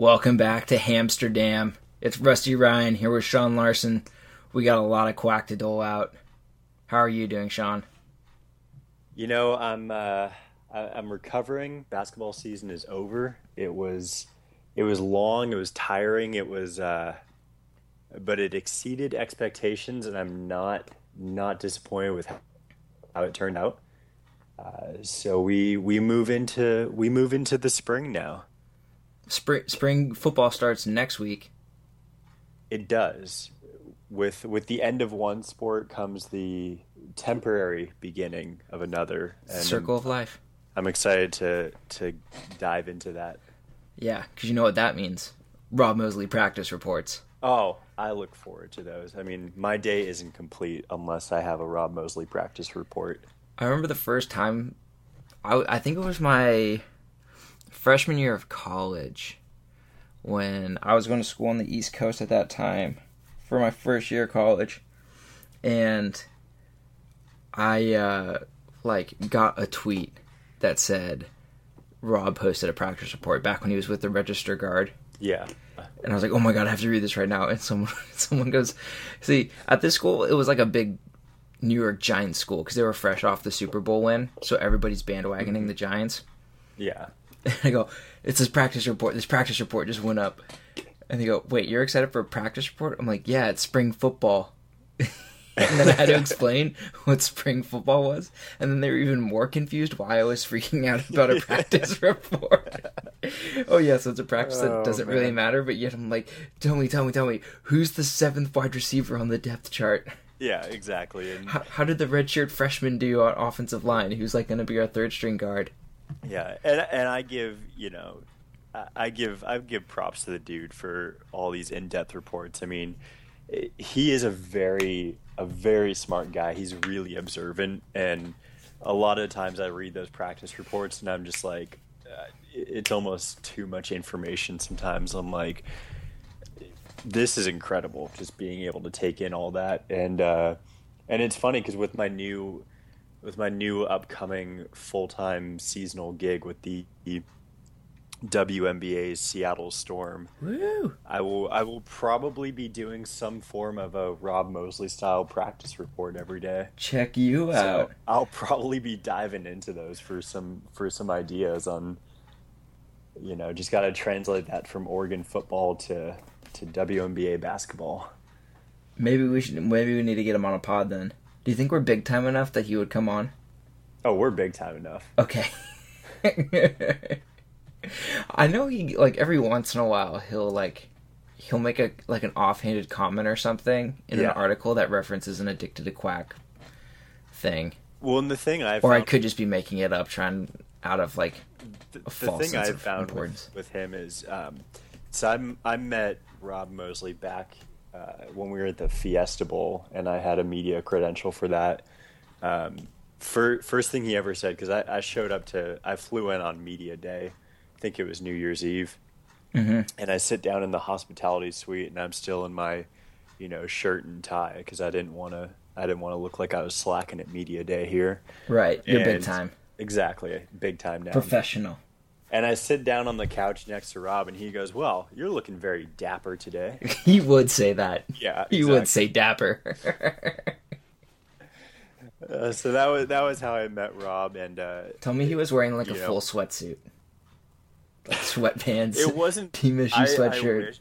Welcome back to Hamsterdam. It's Rusty Ryan here with Sean Larson. We got a lot of quack to dole out. How are you doing, Sean? You know, I'm uh, I'm recovering. Basketball season is over. It was it was long. It was tiring. It was, uh, but it exceeded expectations, and I'm not not disappointed with how it turned out. Uh, so we we move into we move into the spring now. Spring, spring football starts next week. It does. With with the end of one sport comes the temporary beginning of another. And Circle of life. I'm excited to to dive into that. Yeah, because you know what that means. Rob Moseley practice reports. Oh, I look forward to those. I mean, my day isn't complete unless I have a Rob Moseley practice report. I remember the first time, I, I think it was my freshman year of college when I was going to school on the East Coast at that time for my first year of college. And I, uh, like, got a tweet that said Rob posted a practice report back when he was with the Register Guard. Yeah. And I was like, "Oh my god, I have to read this right now." And someone, someone goes, "See, at this school, it was like a big New York Giants school because they were fresh off the Super Bowl win, so everybody's bandwagoning the Giants." Yeah. And I go, "It's this practice report. This practice report just went up." And they go, "Wait, you're excited for a practice report?" I'm like, "Yeah, it's spring football." and then I had to explain what spring football was, and then they were even more confused why I was freaking out about a practice report. oh yeah, so it's a practice that Oh, doesn't really matter, but yet I'm like, tell me, tell me, tell me, who's the seventh wide receiver on the depth chart? Yeah, exactly. And How, how did the redshirt freshman do on offensive line? Who's like going to be our third string guard? Yeah, and and I give, you know, I- give I give props to the dude for all these in-depth reports. I mean, he is a very a very smart guy. He's really observant and a lot of times I read those practice reports and I'm just like uh, it's almost too much information sometimes. I'm like this is incredible just being able to take in all that and uh and it's funny because with my new with my new upcoming full-time seasonal gig with the WNBA's Seattle Storm Woo! I will I will probably be doing some form of a Rob Moseley style practice report every day. Check you So out. I'll probably be diving into those for some for some ideas on you know, just got to translate that from Oregon football to to WNBA basketball. Maybe we should. Maybe we need to get him on a pod then. Do you think we're big time enough that he would come on? Oh, we're big time enough. Okay. I know he like every once in a while he'll like he'll make a like an offhanded comment or something in Yeah. an article that references an addicted to quack thing. Well, and the thing I Or I could just be making it up trying out of like the, a the false thing I found with, with him is um, so I'm, I met Rob Moseley back uh, when we were at the Fiesta Bowl, and I had a media credential for that. Um, fir- first thing he ever said, because I, I showed up to, I flew in on media day, I think it was New Year's Eve, Mhm. and I sit down in the hospitality suite, and I'm still in my, you know, shirt and tie because I didn't want to. I didn't want to look like I was slacking at media day here. right, you're big time. Exactly, big time now. Professional. And I sit down on the couch next to Rob, and he goes, "Well, you're looking very dapper today." he would say that. Yeah, He would say dapper. Uh, so that was that was how I met Rob, and uh, Tell me he was wearing like a know. full sweatsuit. Like sweatpants. it wasn't team issue I- I sweatshirt. wish-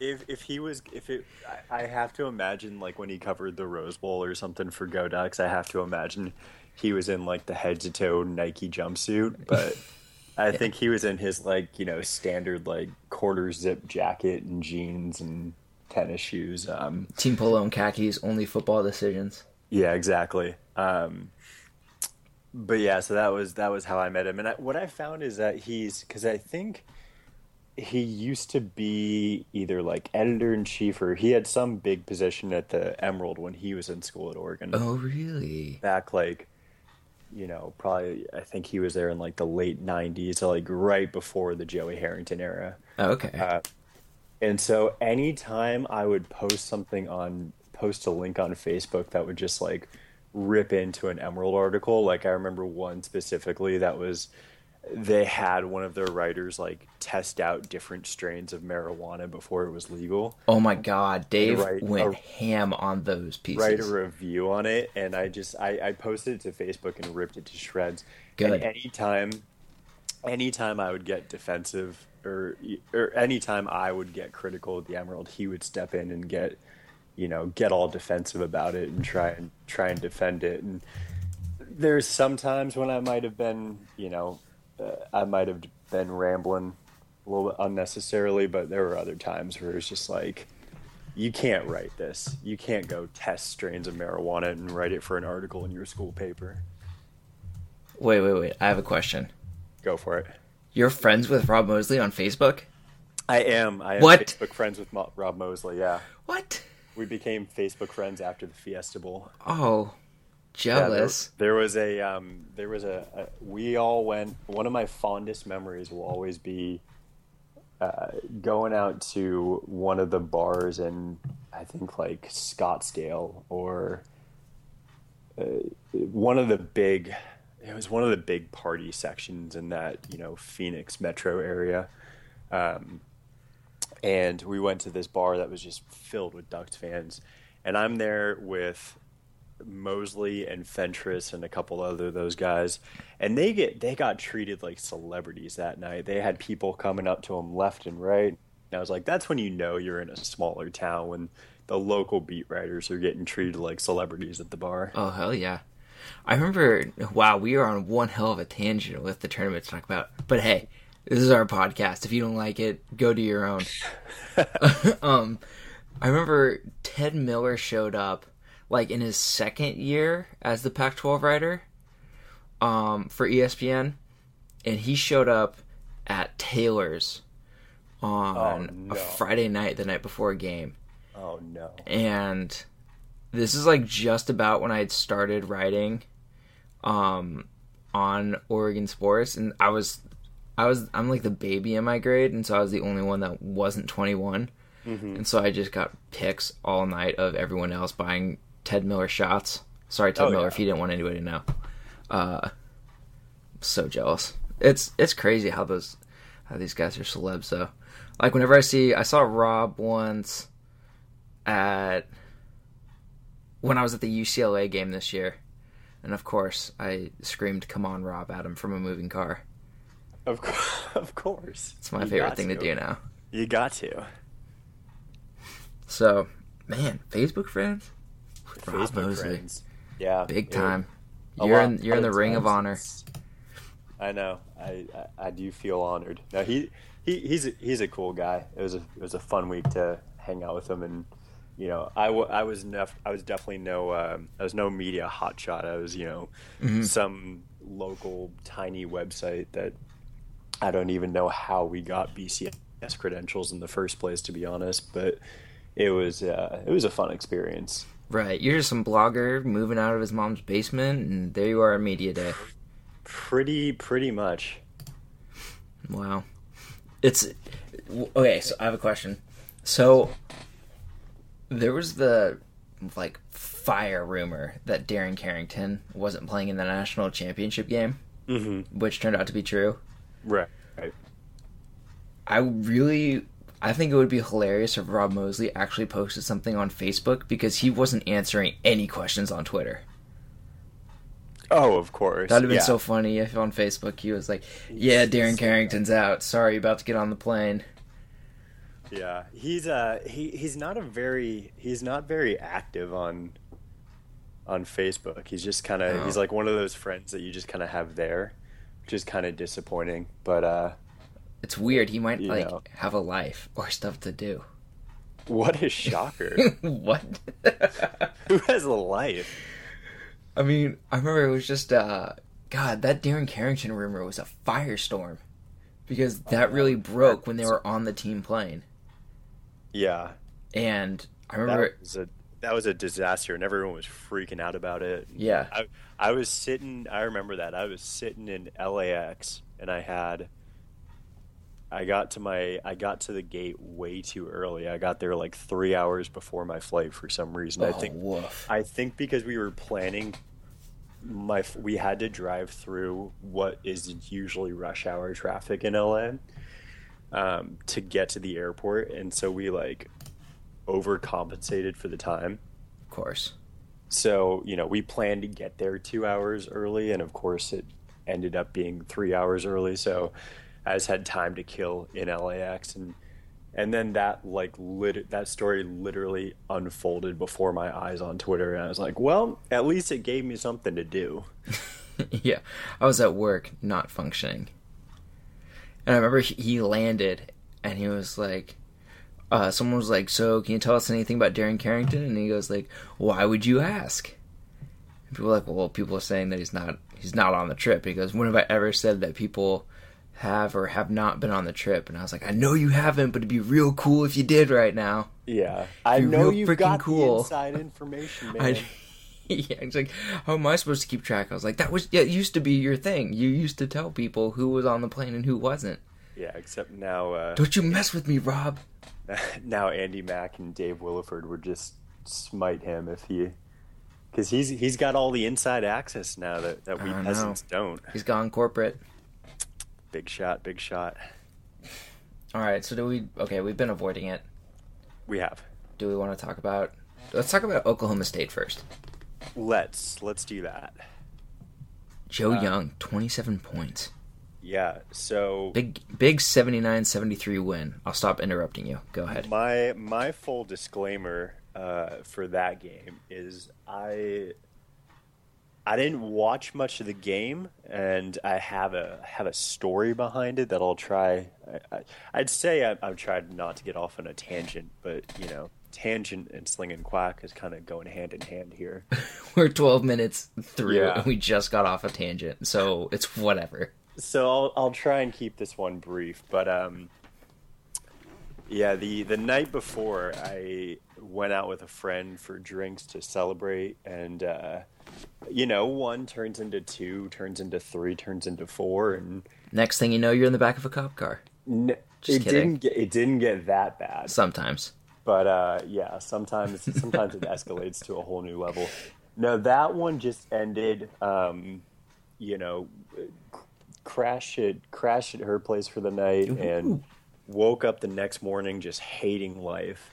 if if he was if it, I, I have to imagine like when he covered the Rose Bowl or something for Go Ducks, I have to imagine he was in like the head to toe Nike jumpsuit, but. I think he was in his like you know standard like quarter zip jacket and jeans and tennis shoes. Um, Team polo and khakis, only football decisions. Yeah, exactly. Um, but yeah, so that was that was how I met him, and I, what I found is that he's because I think he used to be either like editor in chief or he had some big position at the Emerald when he was in school at Oregon. Oh, really? Back like, you know, probably I think he was there in like the late '90s, so like right before the Joey Harrington era. Okay. Uh, and so anytime I would post something on post a link on Facebook that would just like rip into an Emerald article, like I remember one specifically that was they had one of their writers like test out different strains of marijuana before it was legal. Oh my god, Dave went a- ham on those pieces. Write a review on it, and I just I, I posted it to Facebook and ripped it to shreds. Good. And anytime, anytime I would get defensive, or or anytime I would get critical of the Emerald, he would step in and get, you know, get all defensive about it and try and try and defend it. And there's sometimes when I might have been, you know, uh, I might have been rambling a little bit unnecessarily, but there were other times where it's just like, you can't write this. You can't go test strains of marijuana and write it for an article in your school paper. Wait, wait, wait. I have a question. Go for it. You're friends with Rob Moseley on Facebook? I am. I am What? Facebook friends with Mo- Rob Moseley. Yeah, What? we became Facebook friends after the Fiesta Bowl. Oh, Yeah, there- jealous. there, was a um, there was a, a we all went. One of my fondest memories will always be uh, going out to one of the bars in I think like Scottsdale or uh, one of the big. It was one of the big party sections in that you know Phoenix metro area. Um, and we went to this bar that was just filled with Ducks fans. And I'm there with Moseley and Fentress and a couple other of those guys, and they get they got treated like celebrities that night. They had people coming up to them left and right. And I was like, that's when you know you're in a smaller town when the local beat writers are getting treated like celebrities at the bar. Oh, hell yeah. I remember, wow, we are on one hell of a tangent with the tournament to talk about. But hey, this is our podcast. If you don't like it, go to your own. um, I remember Ted Miller showed up like in his second year as the Pac-12 writer um, for ESPN, and he showed up at Taylor's on Oh, no. a Friday night, the night before a game Oh no! and this is like just about when I had started writing um on Oregon sports and I was I was I'm like the baby in my grade and so I was the only one that wasn't 21 and so I just got pics all night of everyone else buying Ted Miller shots sorry Ted Oh, Miller yeah. if you didn't want anybody to know uh so jealous it's it's crazy how those how these guys are celebs though like whenever I see I saw Rob once at when I was at the UCLA game this year, and of course I screamed "Come on, Rob!" at him from a moving car. Of course, of course. It's my You favorite thing to. do now. You got to. So, man, Facebook friends, Rob Facebook Moseley, friends. Yeah, big it- time. a You're in you're in the of ring of honor. I know. I, I I do feel honored. No, he he he's a, he's a cool guy. It was a it was a fun week to hang out with him, and you know, I, w- I was nef- I was definitely no um, I was no media hotshot. I was you know Mm-hmm. some local tiny website that I don't even know how we got BCS credentials in the first place, to be honest. But it was uh, it was a fun experience. Right, you're just some blogger moving out of his mom's basement, and there you are at media day. Pretty pretty much. Wow, it's okay. So I have a question. So there was the like fire rumor that Darren Carrington wasn't playing in the national championship game, Mm-hmm. which turned out to be true. Right. Right. I really I think it would be hilarious if Rob Moseley actually posted something on Facebook because he wasn't answering any questions on Twitter. Oh, of course. That'd have been yeah. so funny if on Facebook he was like, "Yeah, Darren Carrington's out. Sorry, about to get on the plane." Yeah, he's uh he he's not a very he's not very active on on Facebook. He's just kind of Oh. he's like one of those friends that you just kind of have there, which is kind of disappointing. But uh, It's weird. He might You like know. have a life or stuff to do. what a shocker! what? Who has a life? I mean, I remember it was just uh God, that Darren Carrington rumor was a firestorm. Because that really broke when they were on the team plane. Yeah, And I remember that was a that was a disaster, and everyone was freaking out about it. Yeah. I I was sitting. I remember that I was sitting in LAX, and I had. I got to my I got to the gate way too early. I got there like three hours before my flight for some reason. I oh, think woof. I think because we were planning my we had to drive through what is usually rush hour traffic in LA um, to get to the airport, and so we like overcompensated for the time. Of course. So you know we planned to get there two hours early, and of course it ended up being three hours early. So Just had time to kill in LAX, and and then that like lit- that story literally unfolded before my eyes on Twitter, and I was like, well, at least it gave me something to do. yeah, I was at work, not functioning, and I remember he landed, and he was like. Uh, someone was like, "So, can you tell us anything about Darren Carrington?" And he goes, "Like, why would you ask?" And people like, "Well, people are saying that he's not he's not on the trip." He goes, "When have I ever said that people have or have not been on the trip?" And I was like, "I know you haven't, but it'd be real cool if you did right now." Yeah, I know you've got cool. the inside information, man. I, yeah, it's like, how am I supposed to keep track? I was like, that was yeah, it used to be your thing. You used to tell people who was on the plane and who wasn't. Yeah, except now, uh, Don't you mess with me, Rob. now Andy Mack and Dave Williford would just smite him if he, because he's he's got all the inside access now that that we I know. peasants don't. He's gone corporate. Big shot, big shot. All right, so do we? Okay, we've been avoiding it. We have. Do we want to talk about? Let's talk about Oklahoma State first. Let's let's do that. Joe Uh, Young, 27 points. Yeah. So Big big 79-73 win. I'll stop interrupting you. Go ahead. my my full disclaimer uh, for that game is I I didn't watch much of the game, and I have a have a story behind it that I'll try. I, I, I'd say I, I've tried not to get off on a tangent, but you know, tangent and Slingin Quack is kind of going hand in hand here. We're 12 minutes through Yeah. and we just got off a tangent. So, it's whatever. so I'll I'll try and keep this one brief, but um, yeah, the the night before I went out with a friend for drinks to celebrate, and uh, you know, one turns into two, turns into three, turns into four, and Next thing you know, you're in the back of a cop car. n- Just it kidding. didn't get it didn't get that bad, Sometimes. but uh, yeah, sometimes sometimes it escalates to a whole new level. No, that one just ended. Um, you know, crashed at crashed at her place for the night and woke up the next morning just hating life.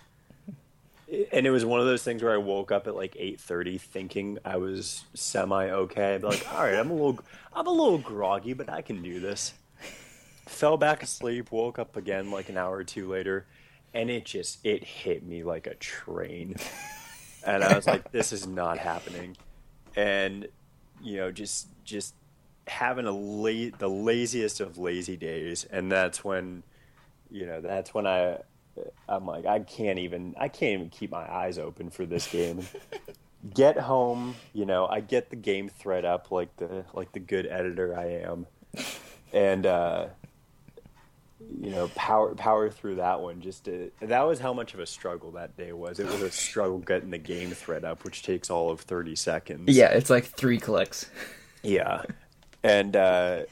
And it was one of those things where I woke up at like eight thirty, thinking I was semi okay. I'd like, "All right, I'm a little, I'm a little groggy, but I can do this." Fell back asleep, woke up again like an hour or two later, and it just it hit me like a train. And I was like, "This is not happening." And you know, just just having a la- the laziest of lazy days, and that's when, you know, that's when I, I'm like, I can't even, I can't even keep my eyes open for this game. get home, you know, I get the game thread up like the like the good editor I am, and uh, you know, power power through that one. Just to, that was how much of a struggle that day was. It was a struggle getting the game thread up, which takes all of thirty seconds. Yeah, it's like three clicks. Yeah, and uh,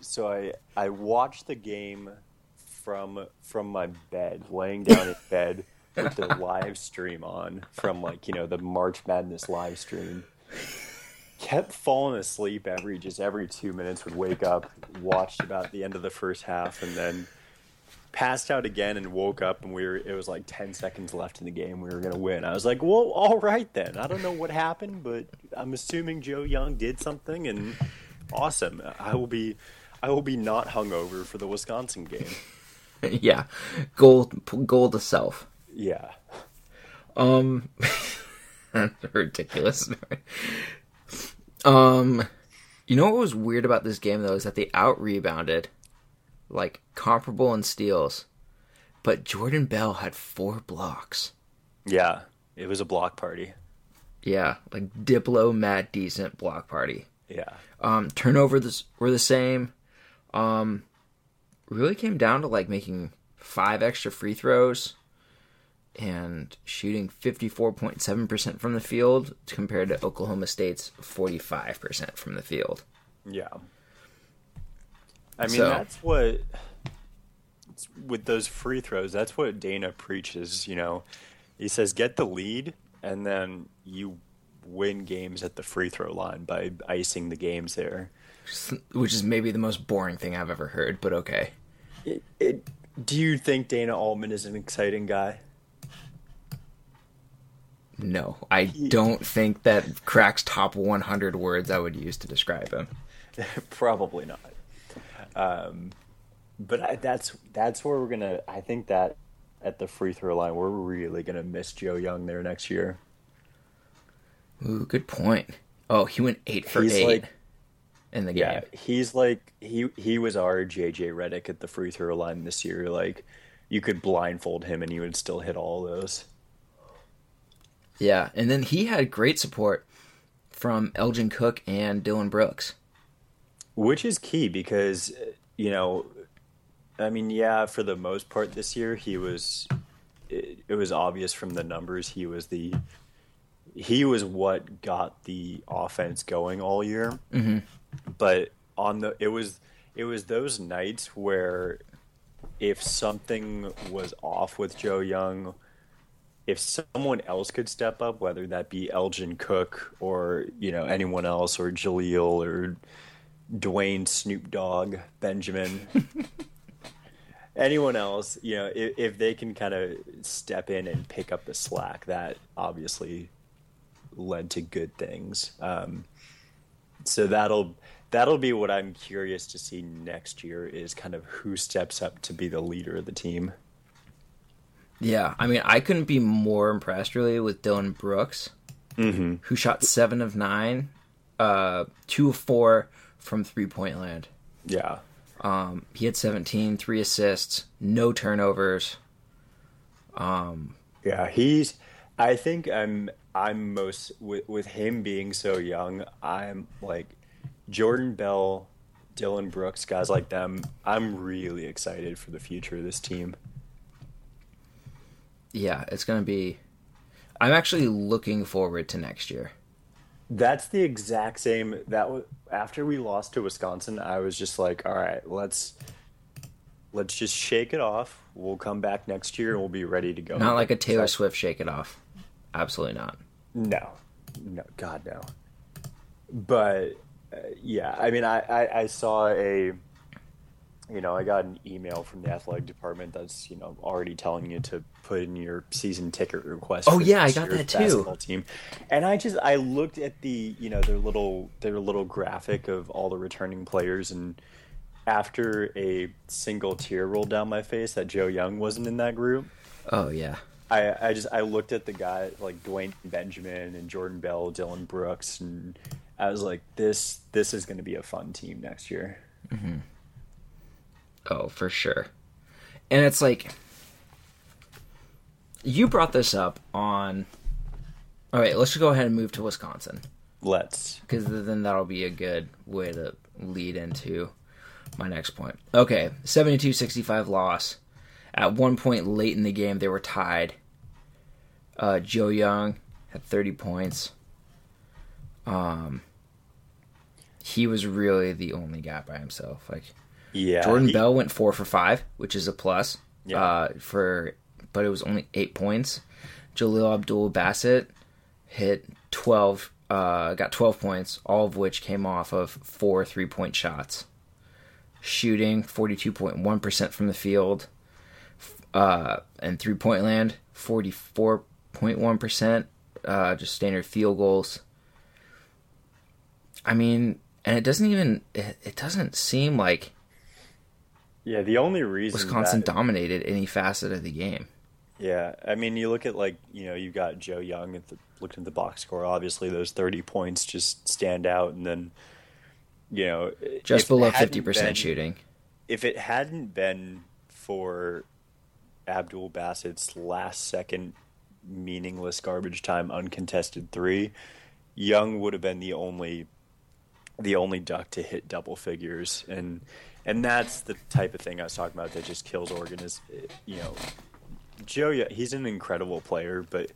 so I I watched the game from from my bed, laying down in bed with the live stream on from like you know the March Madness live stream. Kept falling asleep every just every two minutes. Would wake up, watched about the end of the first half, and then passed out again and woke up and we were it was like 10 seconds left in the game we were going to win i was like well all right then i don't know what happened but i'm assuming joe young did something and awesome i will be i will be not hungover for the wisconsin game yeah, goal goal to self. yeah Um, ridiculous. um, you know what was weird about this game though is that they out rebounded, like comparable in steals, but Jordan Bell had four blocks. yeah it was a block party Yeah, like Diplo, Matt, decent block party. yeah Um, turnovers were the same. Um, really came down to like making five extra free throws and shooting 54.7% from the field compared to Oklahoma State's 45% from the field. yeah i mean So- that's what with those free throws that's what dana preaches you know he says get the lead and then you win games at the free throw line by icing the games there. Which is maybe the most boring thing I've ever heard, but okay. It, it, do you think Dana Altman is an exciting guy? No, I don't think that cracks top 100 words I would use to describe him. Probably not. Um, but I, that's that's where we're gonna. I think that at the free throw line, we're really gonna miss Joe Young there next year. Ooh, good point. Oh, he went eight for He's eight like- in the game. Yeah, he's like he he was our JJ Redick at the free throw line this year. Like you could blindfold him and he would still hit all those. Yeah, and then he had great support from Elgin Cook and Dillon Brooks. Which is key because, you know, I mean, yeah, for the most part this year, he was, it, it was obvious from the numbers, he was the, he was what got the offense going all year. Mm-hmm. But on the, it was, it was those nights where if something was off with Joe Young, if someone else could step up, whether that be Elgin Cook or, you know, anyone else or Jalil or, Dwayne Snoop Dogg Benjamin. Anyone else, you know, if, if they can kind of step in and pick up the slack, that obviously led to good things. Um, so that'll that'll be what I'm curious to see next year is kind of who steps up to be the leader of the team. Yeah, I mean, I couldn't be more impressed really with Dillon Brooks, Mm-hmm. who shot seven of nine, uh, two of four from three point land. Yeah, Um, he had 17, three assists, no turnovers. Um, Yeah, he's. I think I'm. I'm most with with him being so young. I'm like Jordan Bell, Dillon Brooks, guys like them. I'm really excited for the future of this team. yeah, it's gonna be. I'm actually looking forward to next year. That's the exact same. That was after we lost to Wisconsin. I was just like, all right, let's let's just shake it off. We'll come back next year and we'll be ready to go. Not like a Taylor Swift shake it off. Absolutely not. No, no, God no. But uh, yeah, I mean, I, I I saw a, you know, I got an email from the athletic department that's you know already telling you to put in your season ticket request. Oh, yeah, I got that too. Team, and I just I looked at the you know their little their little graphic of all the returning players and. After a single tear rolled down my face that Joe Young wasn't in that group, Oh yeah. I, I just I looked at the guy like Dwayne Benjamin and Jordan Bell, Dillon Brooks, and I was like, this this is going to be a fun team next year. Mm-hmm. Oh, for sure. And it's like you brought this up on. All right, let's just go ahead and move to Wisconsin Let's. because then that'll be a good way to lead into my next point. Okay, 72-65 loss. At one point late in the game, they were tied. Uh, Joe Young had 30 points. Um, he was really the only guy by himself. Like Yeah, Jordan he- Bell went four for five, which is a plus. Yeah. Uh, for but it was only eight points. Jalil Abdul-Bassit hit twelve. Uh, got twelve points, all of which came off of four three point shots. Shooting forty two point one percent from the field. Uh, and three point land forty four point one percent. Uh, just standard field goals. I mean, and it doesn't even it, it doesn't seem like Yeah, the only reason Wisconsin that- dominated any facet of the game. Yeah, I mean, you look at like you know you've got Joe Young at the looking at the box score. Obviously, those thirty points just stand out, and then you know Just below fifty percent shooting. if it hadn't been for Abdul-Bassit's last second meaningless garbage time uncontested three, Young would have been the only the only duck to hit double figures and and that's the type of thing I was talking about that just kills Oregon is you know Joe he's an incredible player but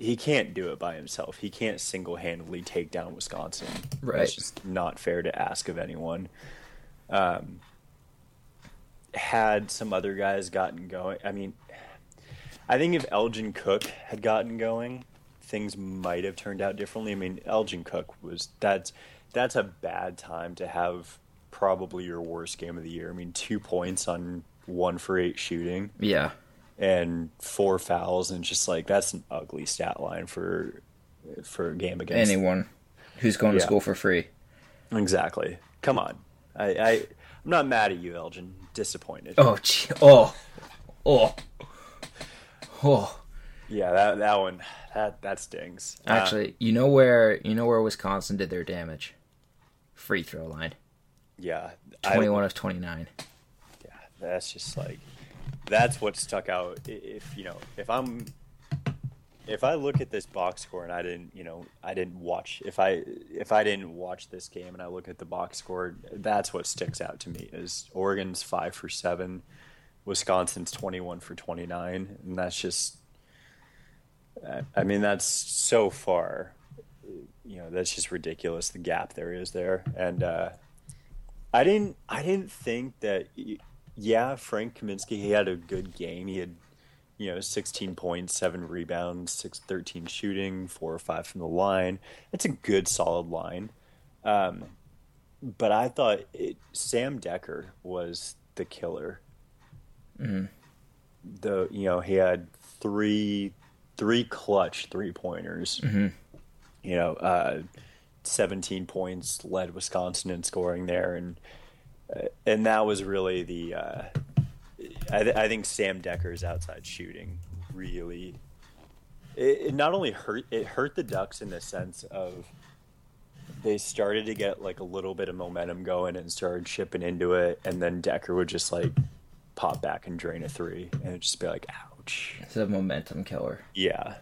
he can't do it by himself. He can't single-handedly take down Wisconsin. Right. It's just not fair to ask of anyone. Um, had some other guys gotten going, I mean, I think if Elgin Cook had gotten going, things might have turned out differently. I mean, Elgin Cook was that's that's a bad time to have probably your worst game of the year. I mean, two points on one for eight shooting Yeah. and four fouls, and just like that's an ugly stat line for for a game against Anyone who's going to school for free. Exactly. Come on, I, I I'm not mad at you, Elgin. Disappointed. Oh, gee. oh, oh, oh. Yeah, that that one that that stings. Uh, Actually, you know where you know where Wisconsin did their damage? Free throw line. yeah, twenty-one I- of twenty-nine. yeah, that's just like that's what stuck out. If you know, if I'm, if I look at this box score and I didn't, you know, I didn't watch. If I if I didn't watch this game and I look at the box score, that's what sticks out to me is Oregon's five for seven, Wisconsin's twenty one for twenty nine, and that's just. I- mean, that's so far. You know, that's just ridiculous. The gap there is there, and. uh I didn't. I didn't think that. Yeah, Frank Kaminsky. He had a good game. He had, you know, sixteen points, seven rebounds, six thirteen shooting, four or five from the line. It's a good, solid line. Um, but I thought it, Sam Dekker was the killer. The you know he had three, three clutch three pointers. You know, uh, 17 points, led Wisconsin in scoring there, and uh, and that was really the. Uh, I, th- I think Sam Dekker's outside shooting really. It, it not only hurt it hurt the Ducks in the sense of they started to get like a little bit of momentum going and started chipping into it, and then Dekker would just like pop back and drain a three, and it'd just be like, ouch. It's a momentum killer. Yeah,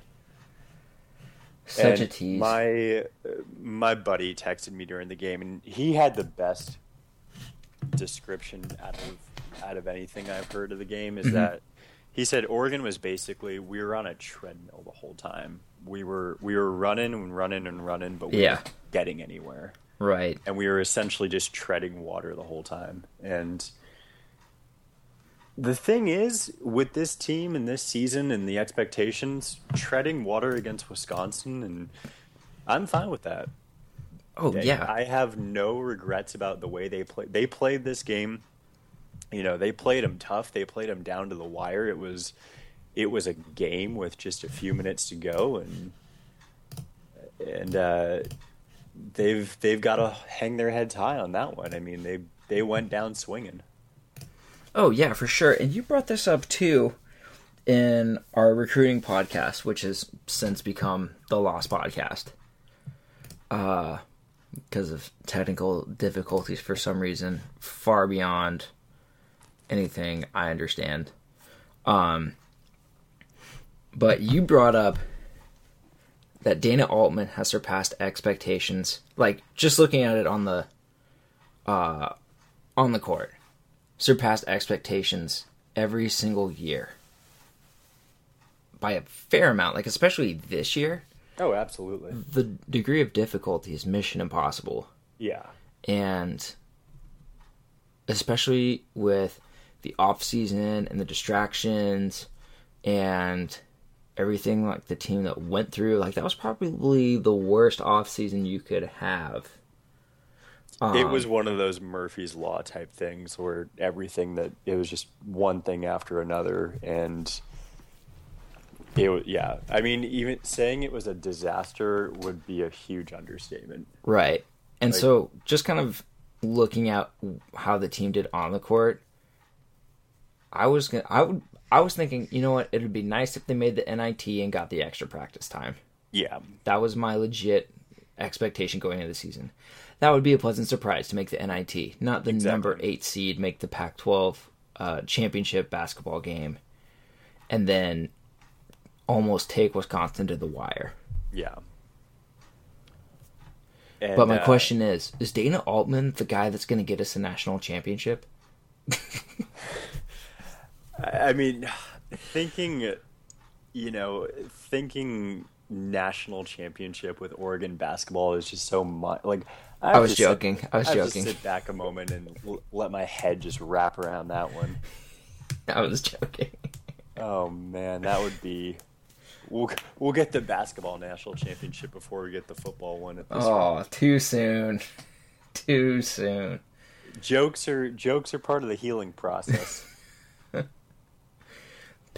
Such a tease. My my buddy texted me during the game, and he had the best description out of out of anything I've heard of the game. Is Mm-hmm. that he said Oregon was basically we were on a treadmill the whole time. We were we were running and running and running, but we Yeah. weren't getting anywhere, right. and we were essentially just treading water the whole time. And the thing is, with this team and this season and the expectations, treading water against Wisconsin, and I'm fine with that. Oh yeah. I have no regrets about the way they played. They played this game. You know, they played them tough. They played them down to the wire. It was, it was a game with just a few minutes to go, and and uh, they've they've got to hang their heads high on that one. I mean, they they went down swinging. Oh yeah, for sure. And you brought this up too in our recruiting podcast, which has since become the Lost Podcast. Uh because of technical difficulties for some reason far beyond anything I understand. Um but you brought up that Dana Altman has surpassed expectations. Like just looking at it on the uh on the court surpassed expectations every single year by a fair amount like especially this year Oh, absolutely. the degree of difficulty is mission impossible Yeah. and especially with the off season and the distractions and everything like the team that went through like that was probably the worst off season you could have it Um, was one of those Murphy's Law type things where everything that it was just one thing after another, and it yeah. I mean, even saying it was a disaster would be a huge understatement. Right. And Like- so just kind of looking at how the team did on the court, I was gonna, I would I was thinking, you know what, it'd be nice if they made the NIT and got the extra practice time. Yeah, That was my legit expectation going into the season. That would be a pleasant surprise to make the NIT, not the Exactly. number 8 seed make the Pac-12 uh, championship basketball game and then almost take Wisconsin to the wire. yeah. And, But my uh, question is, is Dana Altman the guy that's going to get us a national championship? I I mean, thinking, you know, thinking national championship with Oregon basketball is just so much. Like, I, I was to sit- joking. I was I joking. To sit back a moment and l- let my head just wrap around that one. I was joking. Oh man, that would be we'll we'll get the basketball national championship before we get the football one. At this Oh, too soon. Too soon. jokes are jokes are part of the healing process.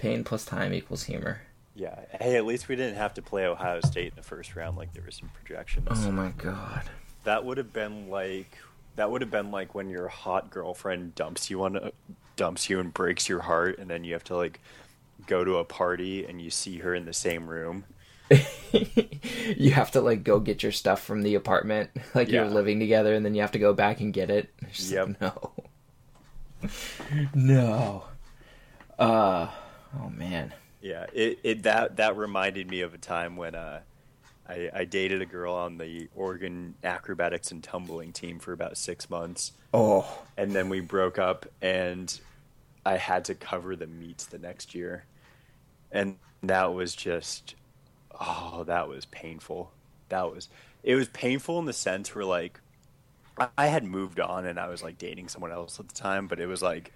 Pain plus time equals humor. yeah. Hey, at least we didn't have to play Ohio State in the first round like there were some projections. Oh my god. That would have been like that would have been like when your hot girlfriend dumps you on a, dumps you and breaks your heart, and then you have to like go to a party and you see her in the same room. you have to like go get your stuff from the apartment, like you're living together, and then you have to go back and get it. Just like, Yep. no. no. Uh. Oh man. Yeah, it, it that that reminded me of a time when uh, I, I dated a girl on the Oregon acrobatics and tumbling team for about six months, Oh. and then we broke up, and I had to cover the meets the next year, and that was just, oh, that was painful. That was it was painful in the sense where like I, I had moved on and I was like dating someone else at the time, but it was like.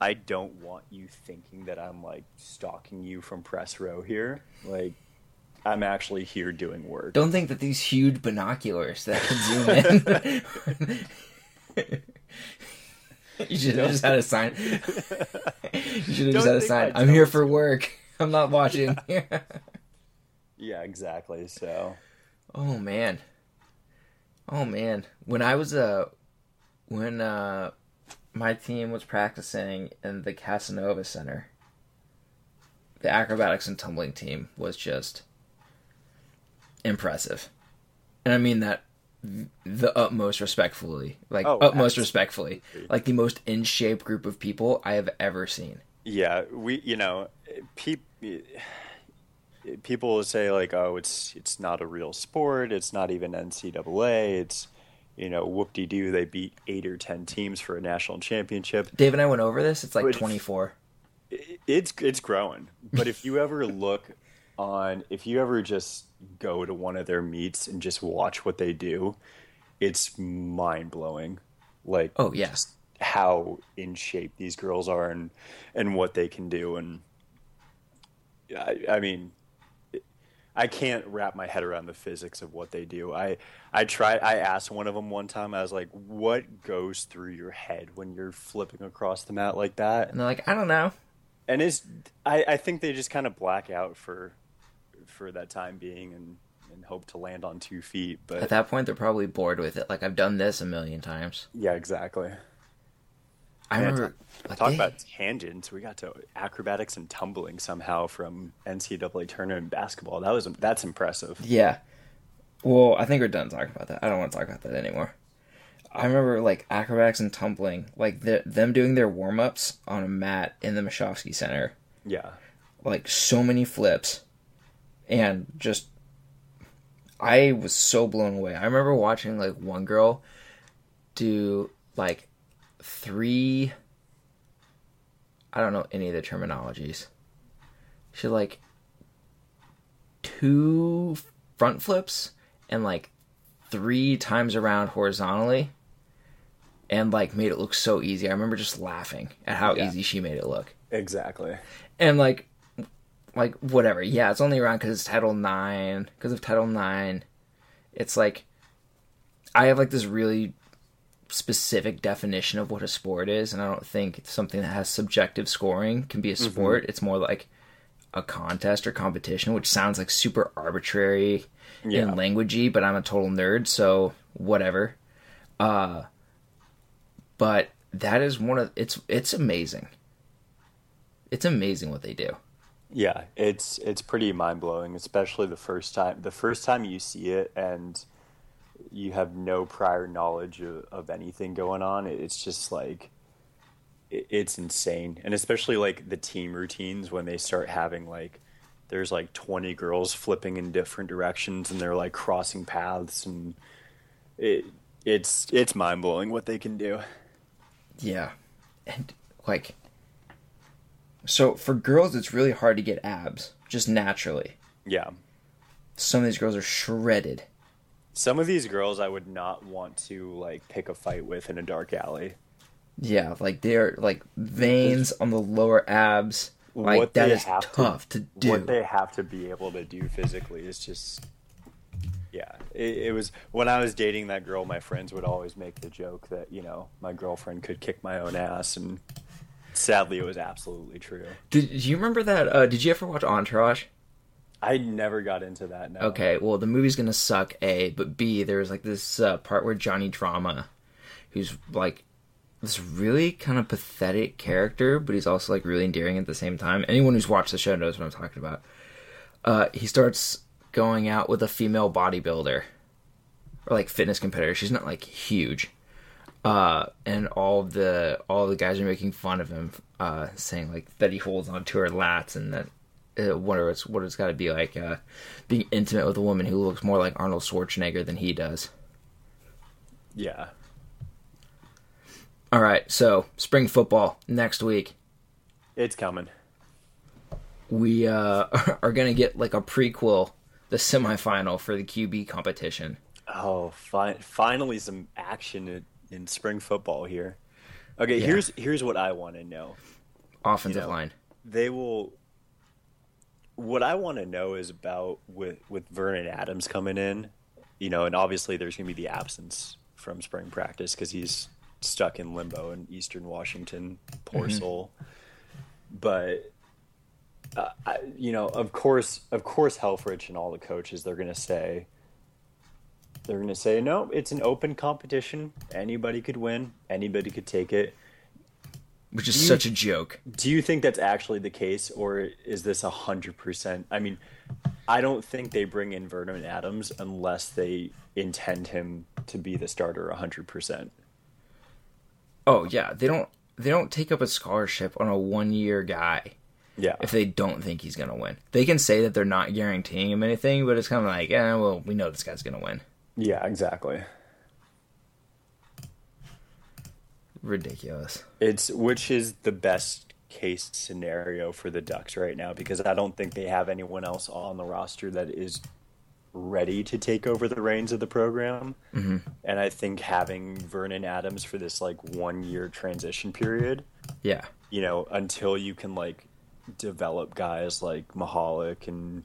I don't want you thinking that I'm like stalking you from press row here. Like, I'm actually here doing work. Don't think that these huge binoculars that can zoom in. you should have just had a sign. You should have just had a sign. I'm here for work. I'm not watching. Yeah, exactly. So, oh man. Oh man. When I was uh when uh my team was practicing in the Casanova Center, the acrobatics and tumbling team was just impressive. And I mean that the utmost respectfully. Like Oh, utmost absolutely. respectfully. Like the most in shape group of people I have ever seen. yeah, we, you know, peop, people will say like, "Oh, it's it's not a real sport. It's not even NCAA. It's you know, whoop de doo. They beat eight or ten teams for a national championship. Dave and I went over this. It's like 24. It's it's growing. But if you ever look on, if you ever just go to one of their meets and just watch what they do, it's mind blowing. Like, Oh, yeah. how in shape these girls are and and what they can do and I, I mean I can't wrap my head around the physics of what they do. I I tried I asked one of them one time I was like what goes through your head when you're flipping across the mat like that? And they're like, I don't know. And it's I, I think they just kind of black out for for that time being and and hope to land on two feet but At that point, they're probably bored with it. Like, I've done this a million times. yeah exactly I remember. like, Talk about tangents. We got to acrobatics and tumbling somehow from NCAA tournament basketball. That was that's impressive. Yeah. Well, I think we're done talking about that. I don't want to talk about that anymore. I remember like acrobatics and tumbling, like the, them doing their warm ups on a mat in the Moshofsky Center, Yeah, like so many flips, and just I was so blown away. I remember watching like one girl do like three. I don't know any of the terminologies. She like two front flips and like three times around horizontally and like made it look so easy. I remember just laughing at how Yeah. easy she made it look. exactly. And like like whatever. Yeah, it's only around cuz it's Title 9, cuz of Title 9. It's like I have like this really specific definition of what a sport is and I don't think something that has subjective scoring can be a sport. It's more like a contest or competition, which sounds like super arbitrary Yeah. and languagey, but I'm a total nerd, so whatever. Uh but that is one of it's it's amazing. It's amazing what they do. Yeah, it's it's pretty mind blowing, especially the first time. The first time you see it and you have no prior knowledge of, of anything going on. It's just like it, it's insane, and especially like the team routines when they start having like there's like 20 girls flipping in different directions and they're like crossing paths and it it's it's mind blowing what they can do. Yeah. And like so for girls it's really hard to get abs just naturally. Yeah. Some of these girls are shredded. Some of these girls I would not want to like pick a fight with in a dark alley. Yeah, like they're like veins on the lower abs. Like what that they is have tough to, do. what they have to be able to do physically is just yeah it, it was when i was dating that girl my friends would always make the joke that you know my girlfriend could kick my own ass and sadly it was absolutely true Did do you remember that? Uh, did you ever watch Entourage? I never got into that no Okay, well the movie's gonna suck. A, but B, there's like this uh, part where Johnny Drama, who's like this really kind of pathetic character, but he's also like really endearing at the same time. Anyone who's watched the show knows what I'm talking about. Uh, he starts going out with a female bodybuilder or like fitness competitor. She's not like huge. Uh, and all the all the guys are making fun of him, uh, saying like that he holds onto her lats and that uh, what it's what it's got to be like uh, being intimate with a woman who looks more like Arnold Schwarzenegger than he does. yeah All right, so spring football next week. it's coming We uh, are gonna get like a prequel, the semifinal for the QB competition. oh fi- finally some action in, in spring football here okay Yeah. here's here's what i want to know Offensive You know, line. they will what i want to know is about with with vernon adams coming in you know and obviously there's going to be the absence from spring practice because he's stuck in limbo in eastern washington poor soul. But uh, I, you know of course of course helfrich and all the coaches they're going to say they're going to say no it's an open competition. Anybody could win. Anybody could take it which is you- such a joke. do you think that's actually the case, or is this a hundred percent? I mean, I don't think they bring in Vernon Adams unless they intend him to be the starter a hundred percent. Oh yeah, they don't they don't take up a scholarship on a one year guy Yeah, if they don't think he's gonna win. They can say that they're not guaranteeing him anything, but it's kind of like, eh, well, we know this guy's gonna win. yeah, exactly. Ridiculous. It's which is the best case scenario for the Ducks right now because I don't think they have anyone else on the roster that is ready to take over the reins of the program. Mm-hmm. And I think having Vernon Adams for this like one year transition period Yeah. you know, until you can like develop guys like Mahalak and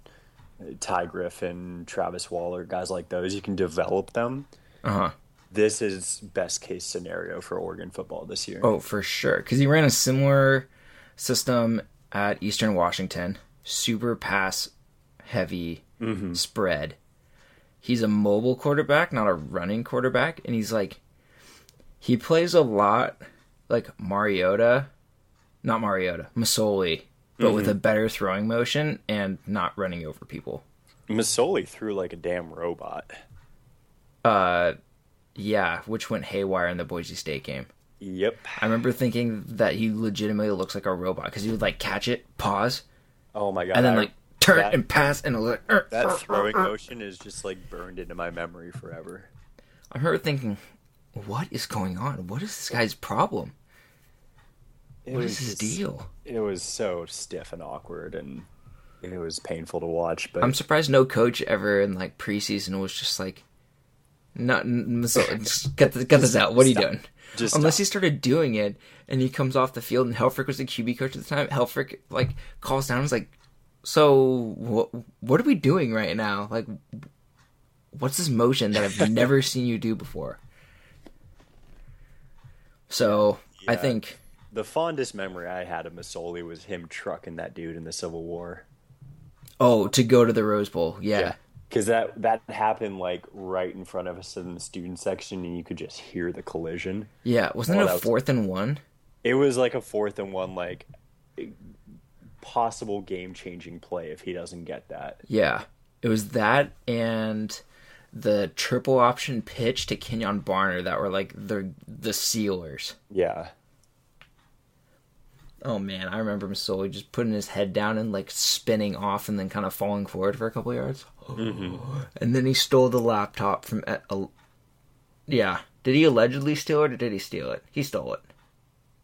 uh, Ty Griffin, Travis Waller, guys like those, you can develop them. Uh huh. This is best case scenario for Oregon football this year. Oh, for sure. Because he ran a similar system at Eastern Washington. Super pass heavy spread. He's a mobile quarterback, not a running quarterback. And he's like, he plays a lot like Mariota, not Mariota, Masoli, but with a better throwing motion and not running over people. Masoli threw like a damn robot. Uh, yeah, which went haywire in the Boise State game. Yep. I remember thinking that he legitimately looks like a robot because he would like catch it, pause, Oh my god. and then I- like turn that- and pass, and like, "Er, that er, throwing er, er." motion is just like burned into my memory forever. I remember thinking, what is going on? What is this guy's problem? It What was is his deal? It was so stiff and awkward and it was painful to watch, but I'm surprised no coach ever in like preseason was just like, not so, just get this, get this out. What are you Stop. doing? Just Unless stop. he started doing it and he comes off the field and Helfrich was the QB coach at the time. Helfrich like calls down and is like, "So what? What are we doing right now? Like, what's this motion that I've never seen you do before?" So I think the fondest memory I had of Masoli was him trucking that dude in the Civil War. oh to go to the Rose Bowl, yeah. Because that that happened like right in front of us in the student section, and you could just hear the collision. Yeah, wasn't Oh, it a was- fourth and one? It was like a fourth and one, like possible game changing play if he doesn't get that. Yeah, it was that and the triple option pitch to Kenjon Barner that were like the the sealers. Yeah, Oh man, I remember Masoli just putting his head down and like spinning off and then kind of falling forward for a couple yards. Mm-hmm. And then he stole the laptop from. A, a- yeah, did he allegedly steal it or did he steal it? He stole it.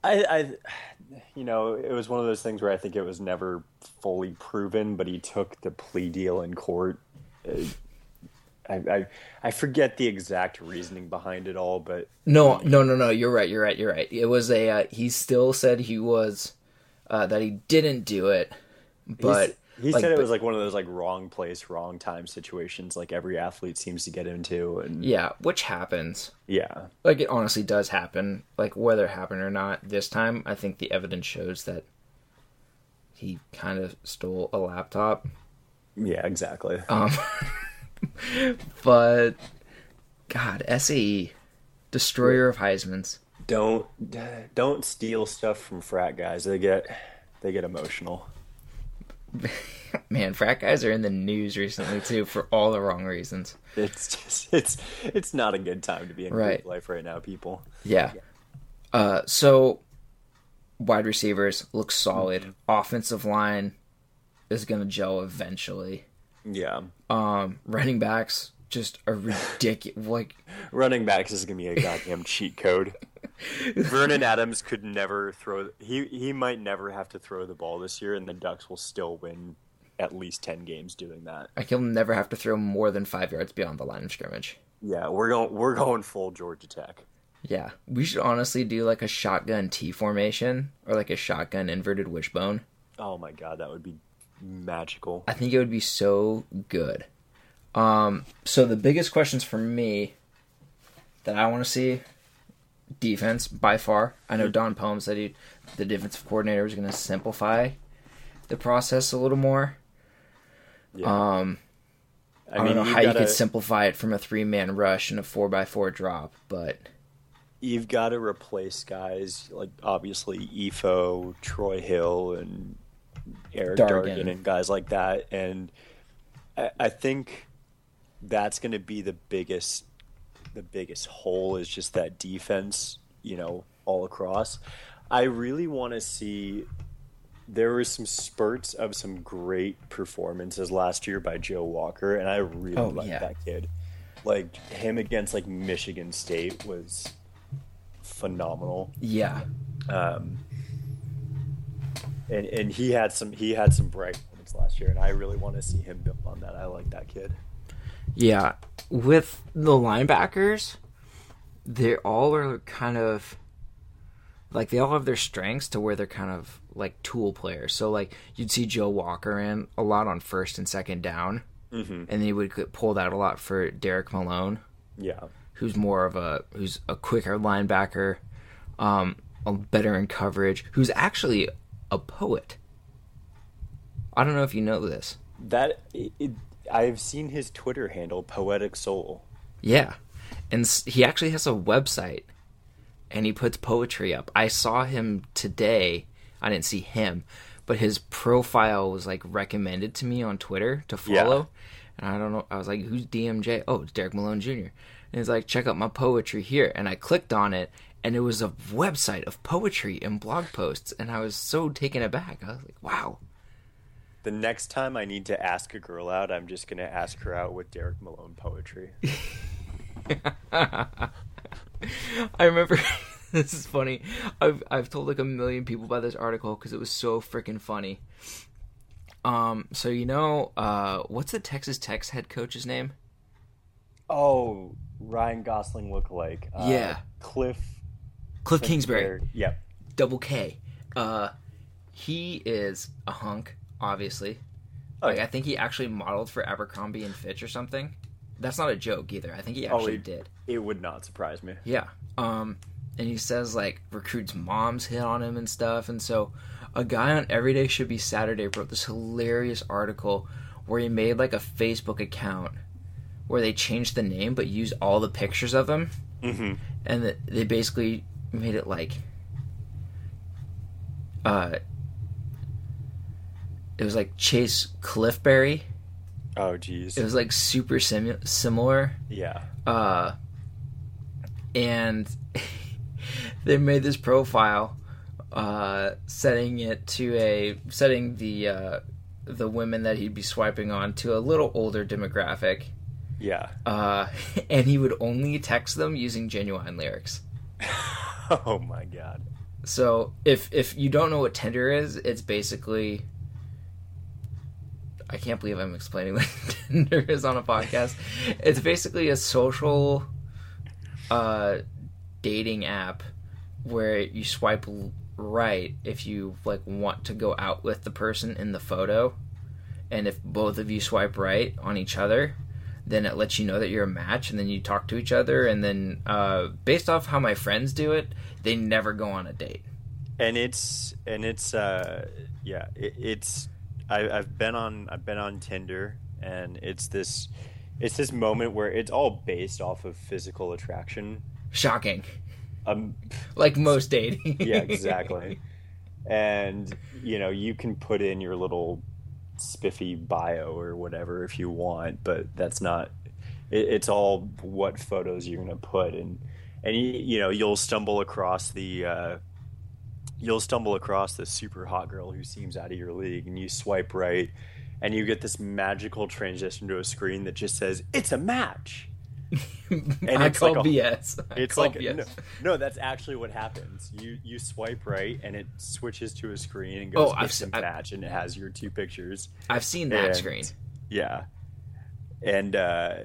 I, I, you know, it was one of those things where I think it was never fully proven, but he took the plea deal in court. Uh, I, I, I forget the exact reasoning behind it all, but No, no, no, no. You're right. You're right. You're right. It was a. Uh, he still said he was uh, that he didn't do it, but he like, said it but- was like one of those like wrong place, wrong time situations like every athlete seems to get into, and yeah, which happens. yeah, Like it honestly does happen. Like whether it happened or not this time, I think the evidence shows that he kind of stole a laptop. yeah, exactly. Um, but God, SAE, destroyer of Heisman's. don't don't steal stuff from frat guys. They get they get emotional. Man, frat guys are in the news recently too for all the wrong reasons. It's just it's it's not a good time to be in Right. Life right now, people. Yeah. Uh, so wide receivers look solid. Offensive line is gonna gel eventually. Yeah, Um, running backs just a ridiculous like running backs is gonna be a goddamn cheat code. Vernon Adams could never throw. He he might never have to throw the ball this year, and the Ducks will still win at least ten games doing that. like he'll never have to throw more than five yards beyond the line of scrimmage. Yeah, we're going we're going full Georgia Tech. Yeah, we should honestly do like a shotgun T formation or like a shotgun inverted wishbone. Oh my god, that would be magical. I think it would be so good. Um, so the biggest questions for me that I want to see defense by far. I know Don Pellum said he, the defensive coordinator was going to simplify the process a little more. Yeah. Um, I, I, don't know how you gotta, could simplify it from a three man rush and a four by four drop, but you've got to replace guys like obviously Ifo, Troy Hill, and Erick Dargan. Dargan, and guys like that. And I, I think that's going to be the biggest the biggest hole is just that defense. You know, all across. I really want to see. There were some spurts of some great performances last year by Joe Walker, and I really Oh, like yeah. that kid. Like him against like Michigan State was phenomenal. yeah, Um, and and he had some he had some bright moments last year, and I really want to see him build on that. I like that kid. Yeah, with the linebackers, they all are kind of like they all have their strengths to where they're kind of like tool players. So like you'd see Joe Walker in a lot on first and second down, Mm-hmm. and then he would pull that a lot for Derrick Malone, Yeah, who's more of a who's a quicker linebacker, um, a better in coverage, who's actually a poet. I don't know if you know this. that it, it, I've seen his Twitter handle, Poetic Soul. Yeah. And he actually has a website and he puts poetry up. I saw him today. I didn't see him, but his profile was like recommended to me on Twitter to follow. Yeah. And I don't know. I was like, who's DMJ? Oh, it's Derrick Malone Jr. And he's like, check out my poetry here. And I clicked on it and it was a website of poetry and blog posts. And I was so taken aback. I was like, wow. The next time I need to ask a girl out, I'm just gonna ask her out with Derrick Malone poetry. I remember this is funny. I've I've told like a million people about this article because it was so freaking funny. Um, so you know, uh, what's the Texas Tech's head coach's name? oh, Ryan Gosling lookalike. Uh, Yeah. Kliff Kliff Kingsbury, Yep. double K. Uh, he is a hunk, obviously. Oh, Like yeah. I think he actually modeled for Abercrombie and Fitch or something. That's not a joke either. I think he Oh, actually did. It would not surprise me. Yeah. Um, and he says like recruits' moms hit on him and stuff. And so a guy on Everyday Should Be Saturday wrote this hilarious article where he made like a Facebook account where they changed the name but used all the pictures of him. Mm-hmm. And they basically made it like uh it was like Chase Cliffberry. Oh, geez. It was like super simu- similar. yeah. uh, and they made this profile, uh, setting it to a setting the uh, the women that he'd be swiping on to a little older demographic, Yeah. uh, and he would only text them using Ginuwine lyrics. oh my god. So if if you don't know what Tinder is, it's basically. I can't believe I'm explaining what Tinder is on a podcast. It's basically a social uh, dating app where you swipe right if you like want to go out with the person in the photo, and if both of you swipe right on each other, then it lets you know that you're a match, and then you talk to each other, and then uh, based off how my friends do it, they never go on a date. and it's and it's uh yeah it, it's I, I've been on I've been on Tinder and it's this it's this moment where it's all based off of physical attraction Shocking, um like most dating. yeah exactly and you know you can put in your little spiffy bio or whatever if you want but that's not it, it's all what photos you're going to put. And and you, know you'll stumble across the uh, you'll stumble across this super hot girl who seems out of your league and you swipe right and you get this magical transition to a screen that just says it's a match I it's call like a- BS. I it's call like BS. no, no, that's actually what happens. You you swipe right and it switches to a screen and goes Oh, I've it's a se- I- match and it has your two pictures. I've seen that And- screen. Yeah, and uh,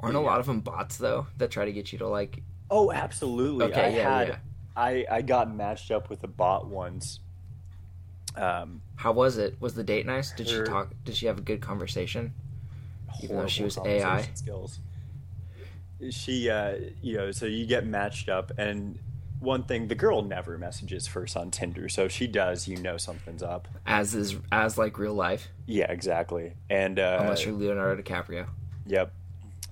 Aren't a lot of them bots though that try to get you to like? oh, absolutely. Okay, I yeah, had yeah. I I got matched up with a bot once. Um, How was it? Was the date nice? Did she talk? Did she have a good conversation? Even though she was AI? skills. She, uh, you know, so you get matched up, and one thing, the girl never messages first on Tinder, so if she does, you know something's up. As is as like real life, Yeah, exactly. And uh, unless you're Leonardo DiCaprio. Yep.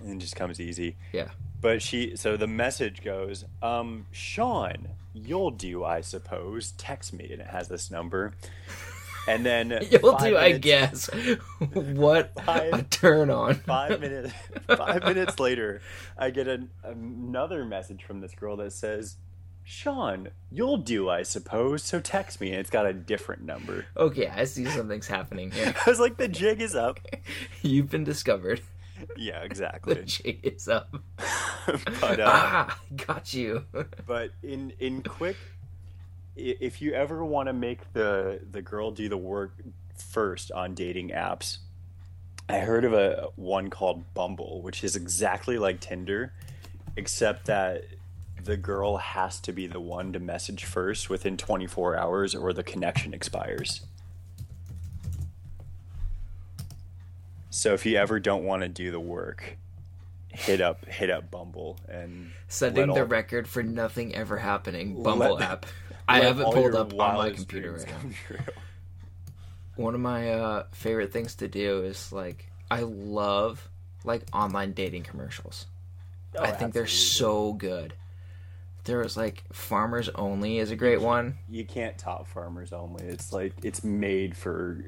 And it just comes easy. Yeah. But she so the message goes, um, Sean, you'll do, I suppose. Text me and it has this number. And then You'll five do, I guess. what a turn on. Five minutes five minutes later, I get an, another message from this girl that says, Sean, you'll do, I suppose, so text me and it's got a different number. Okay, I see something's happening here. I was like, the jig is up. You've been discovered. Yeah, exactly. The jig is up. but uh, ah, got you. but in in quick if you ever want to make the the girl do the work first on dating apps i heard of a one called bumble which is exactly like tinder except that the girl has to be the one to message first within 24 hours or the connection expires so if you ever don't want to do the work hit up hit up bumble and Setting let the all- record for nothing ever happening. Bumble Let- app. I have it pulled up on my computer right now. One of my uh, favorite things to do is like I love like online dating commercials. Oh, I think they're so good. There was like Farmers Only is a great one. you can't top farmers only. It's like it's made for.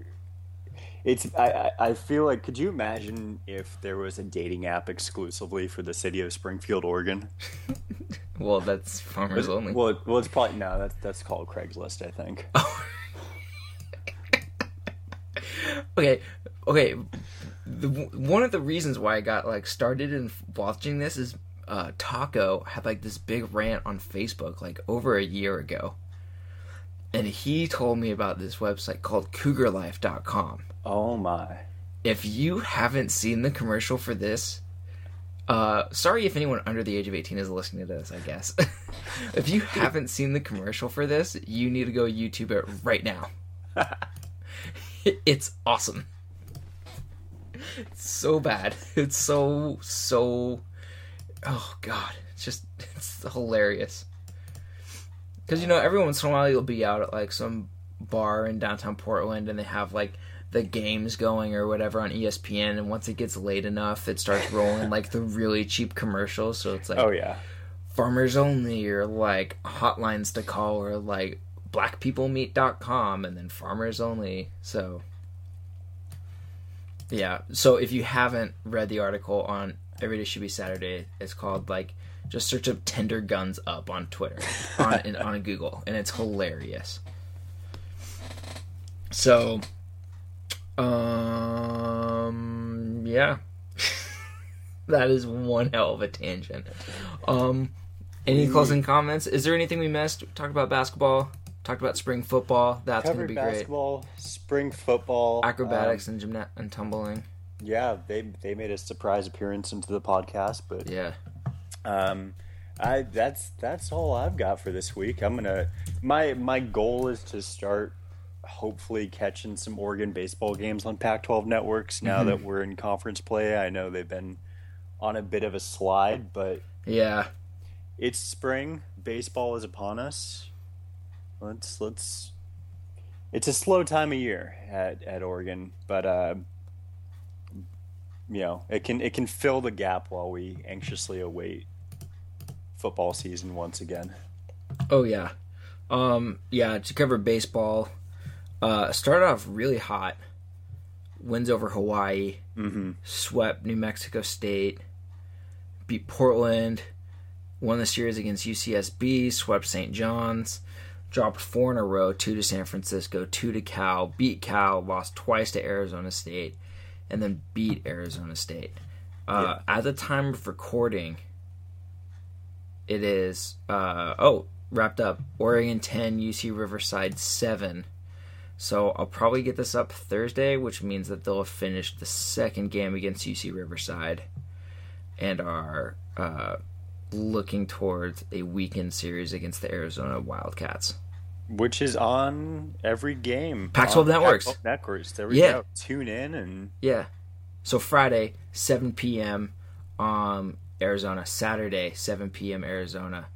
It's I, I feel like could you imagine if there was a dating app exclusively for the city of Springfield, Oregon? Well, that's Farmers Only. Well, well, it's probably no. That's that's called Craigslist, I think. okay, okay. The, one of the reasons why I got like started in watching this is uh, Taco had like this big rant on Facebook like over a year ago, and he told me about this website called CougarLife.com. Oh my! If you haven't seen the commercial for this, uh, sorry if anyone under the age of 18 is listening to this, I guess. if you haven't seen the commercial for this, you need to go YouTube it right now. it's awesome. It's so bad. It's so, so. Oh, God. It's just, it's hilarious. Because, you know, every once in a while you'll be out at like some bar in downtown Portland and they have like the games going or whatever on ESPN, and once it gets late enough, it starts rolling like the really cheap commercials. So it's like Oh yeah. farmers only, or like hotlines to call, or like blackpeoplemeet.com, and then farmers only. So yeah. So if you haven't read the article on Every Day Should Be Saturday, it's called like just search up Tinder Guns Up on Twitter on on Google, and it's hilarious. So, um, yeah, that is one hell of a tangent. Um, any closing comments? Is there anything we missed? We talked about basketball. Talked about spring football. That's going to be great. basketball, spring football, Acrobatics and gymna- and tumbling. um, yeah, they they made a surprise appearance into the podcast, but Yeah. Um, I that's that's all I've got for this week. I'm gonna my my goal is to start hopefully catching some Oregon baseball games on Pac-12 networks now Mhm. that we're in conference play. I know they've been on a bit of a slide, but Yeah. it's spring. Baseball is upon us. Let's let's. It's a slow time of year at, at Oregon, but uh, you know it can it can fill the gap while we anxiously await football season once again. Oh yeah. Um yeah, to cover baseball, uh started off really hot. Wins over Hawaii, Mm-hmm. swept New Mexico State, beat Portland, won the series against UCSB, swept St. John's, dropped four in a row, two to San Francisco, two to Cal, beat Cal, lost twice to Arizona State, and then beat Arizona State. Uh, At the time of recording, it is uh, oh wrapped up Oregon ten, UC Riverside seven. So I'll probably get this up Thursday, which means that they'll have finished the second game against UC Riverside, and are uh, looking towards a weekend series against the Arizona Wildcats. Which is on every game. Pac-12 networks. Pac-12 networks. There we Yeah. go. Tune in and Yeah. So Friday, 7 p.m. Um, Arizona. Saturday, 7 p.m. Arizona.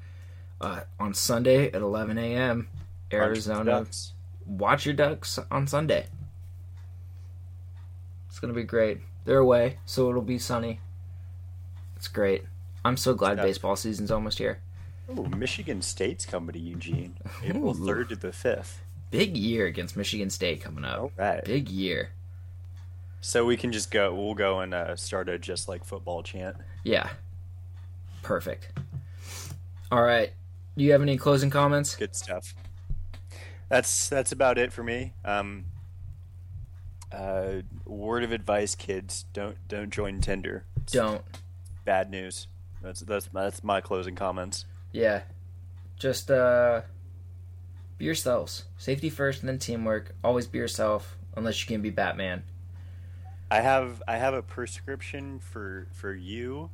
Uh, on Sunday at 11 a.m. Arizona. Ducks. Watch your Ducks on Sunday. It's gonna be great. They're away, so it'll be sunny. It's great. I'm so glad baseball season's almost here. Oh, Michigan State's coming to Eugene, April third to the fifth. Big year against Michigan State coming up. All right. Big year. So we can just go. We'll go and uh, start a just like football chant. Yeah. Perfect. All right. Do you have any closing comments? Good stuff. That's that's about it for me. Um, uh, word of advice, kids: don't don't join Tinder. Don't. Bad news. That's that's that's my closing comments. Yeah. Just uh be yourselves. Safety first and then teamwork. Always be yourself unless you can be Batman. I have I have a prescription for for you,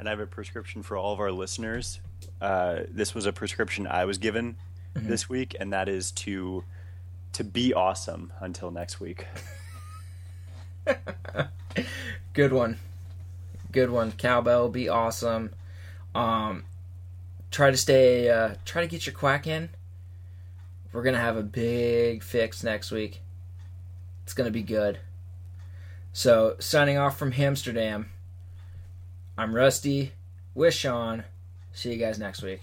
and I have a prescription for all of our listeners. Uh, this was a prescription I was given Mhm. this week, and that is to to be awesome until next week. Good one. Good one. Cowbell, be awesome. Um try to stay uh try to get your quack in. We're gonna have a big fix next week. It's gonna be good. So signing off from Amsterdam. I'm Rusty with Sean. See you guys next week.